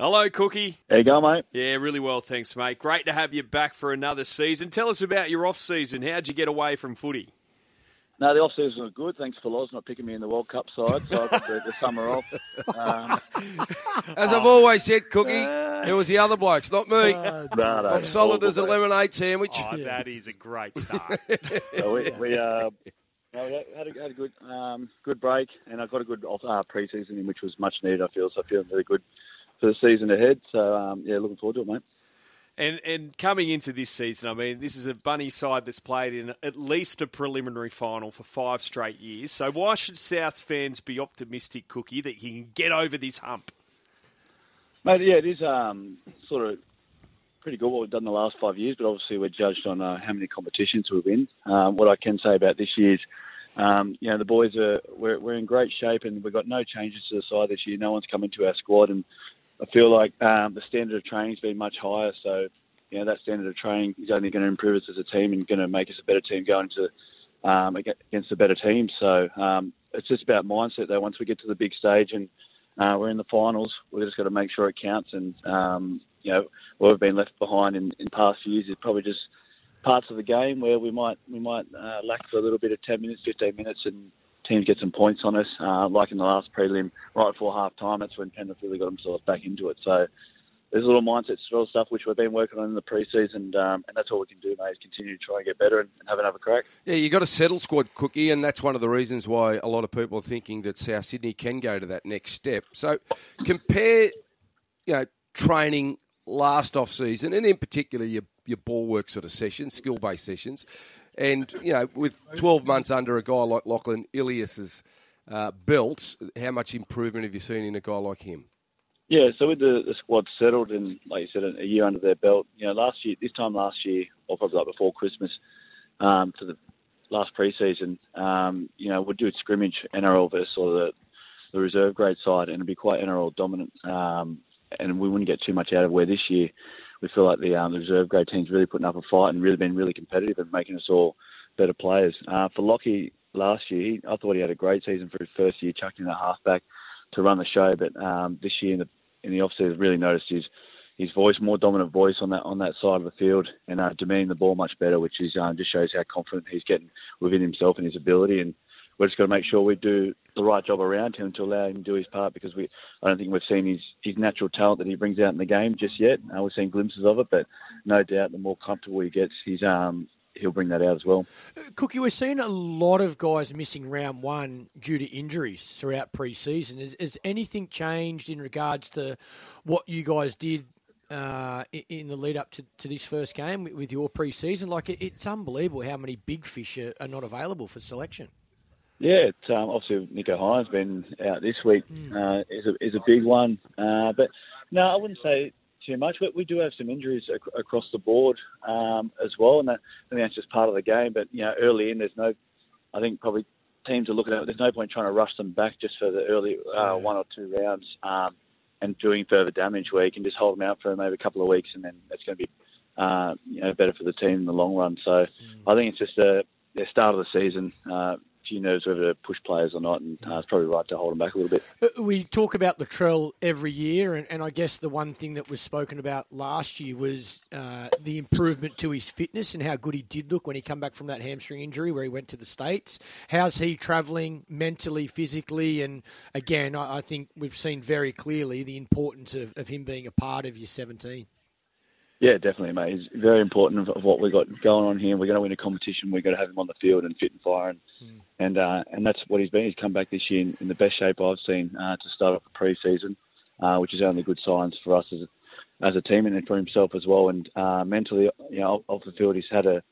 Hello, Cookie. How you going, mate? Yeah, really well, thanks, mate. Great to have you back for another season. Tell us about your off season. How'd you get away from footy? No, the off season was good. Thanks for Loz not picking me in the World Cup side, so I got the, the summer off. Um, As I've always said, Cookie, it was the other blokes, not me. no, no, I'm solid as a lemonade sandwich. Oh, that is a great start. So we, we, uh, no, we had, a, had a good um, good break, and I got a good off, uh, pre-season in, which was much needed. I feel so. I feel really good for the season ahead. So um, yeah, looking forward to it, mate. And and coming into this season, I mean, this is a bunny side that's played in at least a preliminary final for five straight years. So why should South fans be optimistic, Cookie, that he can get over this hump? Mate, yeah, it is um, sort of pretty good what we've done the last five years, but obviously we're judged on uh, how many competitions we've win. Um, what I can say about this year's, um, you know, the boys are we're, we're in great shape, and we've got no changes to the side this year. No one's come into our squad, and I feel like um, the standard of training's been much higher. So, you know, that standard of training is only going to improve us as a team and going to make us a better team going to um, against a better team. So um, it's just about mindset, though. Once we get to the big stage and uh, we're in the finals, we've just got to make sure it counts. And um, you know, what we've been left behind in, in past years is probably just parts of the game where we might we might uh, lack for a little bit of 10 minutes, 15 minutes, and teams get some points on us. Uh, like in the last prelim, right before half time, that's when Penrith really got themselves back into it. So there's a little mindset sort stuff which we've been working on in the preseason, um, and that's all we can do, mate, is continue to try and get better and, and have another crack. Yeah, you've got a settled squad, Cookie, and that's one of the reasons why a lot of people are thinking that South Sydney can go to that next step. So compare, you know, training last off season, and in particular your your ball work sort of sessions, skill based sessions, and you know, with 12 months under a guy like Lachlan Ilias's uh, belt, how much improvement have you seen in a guy like him? Yeah, so with the, the squad settled and, like you said, a year under their belt, you know, last year, this time last year, or probably like before Christmas, um, for the last preseason, um, you know, we'd do a scrimmage NRL versus or the, the reserve grade side, and it'd be quite NRL dominant, um, and we wouldn't get too much out of where this year we feel like the, um, the reserve grade team's really putting up a fight and really been really competitive and making us all better players. Uh, for Lockie last year, I thought he had a great season for his first year, chucking that halfback to run the show, but um, this year in the in the offseason really noticed his his voice, more dominant voice on that on that side of the field, and uh, the ball much better, which is um, just shows how confident he's getting within himself and his ability. And we're just got to make sure we do the right job around him to allow him to do his part because we I don't think we've seen his his natural talent that he brings out in the game just yet. Uh, we've seen glimpses of it, but no doubt the more comfortable he gets, he's um he'll bring that out as well. Cookie, we're seeing a lot of guys missing round one due to injuries throughout pre-season. Has, has anything changed in regards to what you guys did uh, in the lead up to, to this first game with your pre-season? Like, it, it's unbelievable how many big fish are, are not available for selection. Yeah, it's, um, obviously Nicho Hynes been out this week. Uh, is a is a big one, uh, but no, I wouldn't say too much. But we do have some injuries ac- across the board um, as well, and that, I think that's just part of the game. But you know, early in, there's no. I think probably teams are looking at. There's no point trying to rush them back just for the early uh, one or two rounds um, and doing further damage. Where you can just hold them out for maybe a couple of weeks, and then that's going to be uh, you know better for the team in the long run. So I think it's just a the start of the season. Uh, few nerves whether to push players or not, and uh, it's probably right to hold them back a little bit. Uh, We talk about the Latrell every year, and, and I guess the one thing that was spoken about last year was uh, the improvement to his fitness and how good he did look when he come back from that hamstring injury where he went to the States. How's he travelling mentally, physically? And again, I, I think we've seen very clearly the importance of, of him being a part of your 17. Yeah, definitely, mate. It's very important of, of what we've got going on here. We're going to win a competition. We've got to have him on the field and fit and fire, and and uh, and that's what he's been. He's come back this year in, in the best shape I've seen uh, to start off the pre-season, uh, which is only good signs for us as a, as a team and for himself as well. And uh, mentally, you know, off the field, he's had a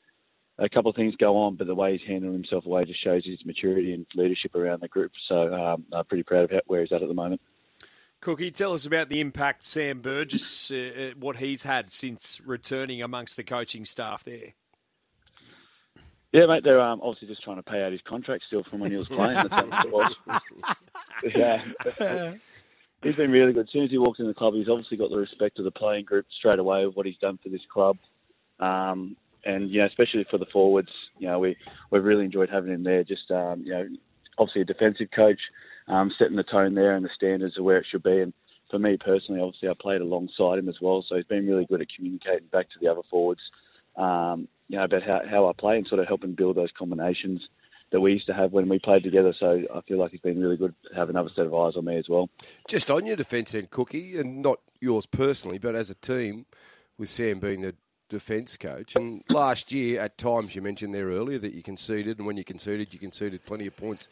a couple of things go on, but the way he's handling himself away just shows his maturity and leadership around the group. So um, I'm pretty proud of where he's at at the moment. Cookie, tell us about the impact Sam Burgess, uh, uh, what he's had since returning amongst the coaching staff there. Yeah, mate, they're um, obviously just trying to pay out his contract still from when he was playing. That's what it yeah. He's been really good. As soon as he walks in the club, he's obviously got the respect of the playing group straight away of what he's done for this club. Um, and, you know, especially for the forwards, you know, we, we've really enjoyed having him there. Just, um, you know, obviously a defensive coach, um, setting the tone there and the standards of where it should be. And for me personally, obviously I played alongside him as well, so he's been really good at communicating back to the other forwards, um, you know, about how, how I play and sort of helping build those combinations that we used to have when we played together. So I feel like he's been really good to have another set of eyes on me as well. Just on your defence end, Cookie, and not yours personally, but as a team, with Sam being the defence coach. And last year, at times, you mentioned there earlier that you conceded, and when you conceded, you conceded plenty of points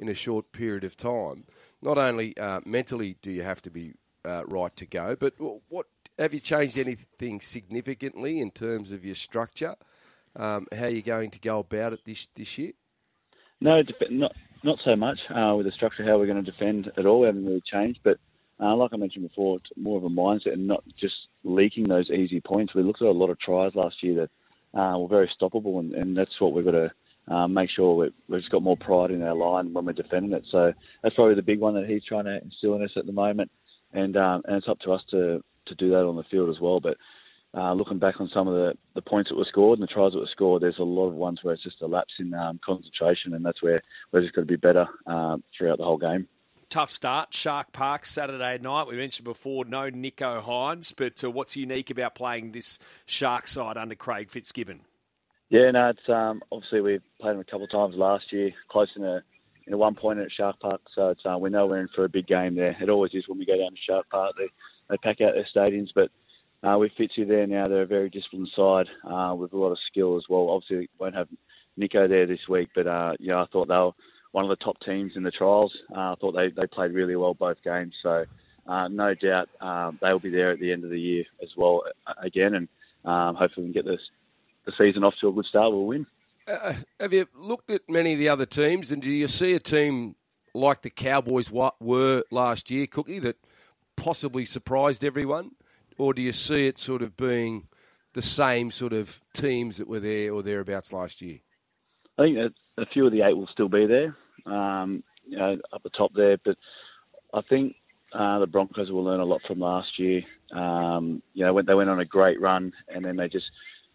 in a short period of time. Not only uh, mentally do you have to be uh, right to go, but what have you changed anything significantly in terms of your structure? Um, how are you going to go about it this this year? No, not not so much uh, with the structure how we're going to defend at all. We haven't really changed, but uh, like I mentioned before, it's more of a mindset and not just leaking those easy points. We looked at a lot of tries last year that uh, were very stoppable, and, and that's what we've got to uh, make sure we, we've just got more pride in our line when we're defending it. So that's probably the big one that he's trying to instill in us at the moment, and um, and it's up to us to to do that on the field as well. But uh, looking back on some of the, the points that were scored and the tries that were scored, there's a lot of ones where it's just a lapse in um, concentration, and that's where we're just got to be better um, throughout the whole game tough start. Shark Park Saturday night. We mentioned before, no Nicho Hynes, but uh, what's unique about playing this Shark side under Craig Fitzgibbon? Yeah, no, it's um, obviously we played them a couple of times last year, close in a in a one point at Shark Park. So it's uh, we know we're in for a big game there. It always is when we go down to Shark Park. They they pack out their stadiums, but uh, with Fitzy there now, they're a very disciplined side uh, with a lot of skill as well. Obviously, we won't have Nicho there this week, but uh, yeah, I thought they were one of the top teams in the trials. Uh, I thought they, they played really well both games. So uh, no doubt um, they'll be there at the end of the year as well uh, again, and um, hopefully we can get this the season off to a good start. We'll win. Uh, have you looked at many of the other teams, and do you see a team like the Cowboys were last year, Cookie, that possibly surprised everyone, or do you see it sort of being the same sort of teams that were there or thereabouts last year? I think a few of the eight will still be there, um, you know, up the top there. But I think uh, the Broncos will learn a lot from last year. Um, you know, when they went on a great run and then they just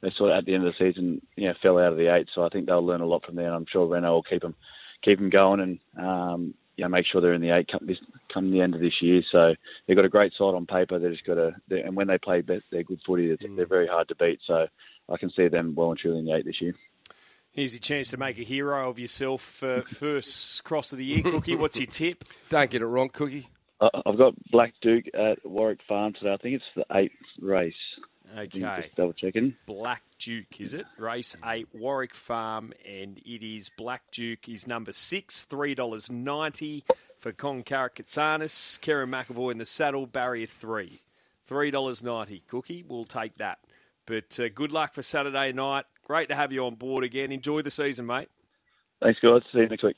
they sort of at the end of the season, you know, fell out of the eight. So I think they'll learn a lot from there. And I'm sure Reno will keep them keep them going and um, you know, make sure they're in the eight come, this, come the end of this year. So they've got a great side on paper. They just got to, and when they play they're good footy, they're, mm. they're very hard to beat. So I can see them well and truly in the eight this year. Here's your chance to make a hero of yourself. Uh, first cross of the year, Cookie. What's your tip? Don't get it wrong, Cookie. Uh, I've got Black Duke at Warwick Farm today. I think it's the eighth race. Okay. Double checking. Black Duke, is it? Race eight, Warwick Farm, and it is Black Duke is number six, three dollars ninety for Con Karakatsanis. Kerrin McEvoy in the saddle, barrier three, three dollars ninety. Cookie, we'll take that. But uh, good luck for Saturday night. Great to have you on board again. Enjoy the season, mate. Thanks, guys. See you next week.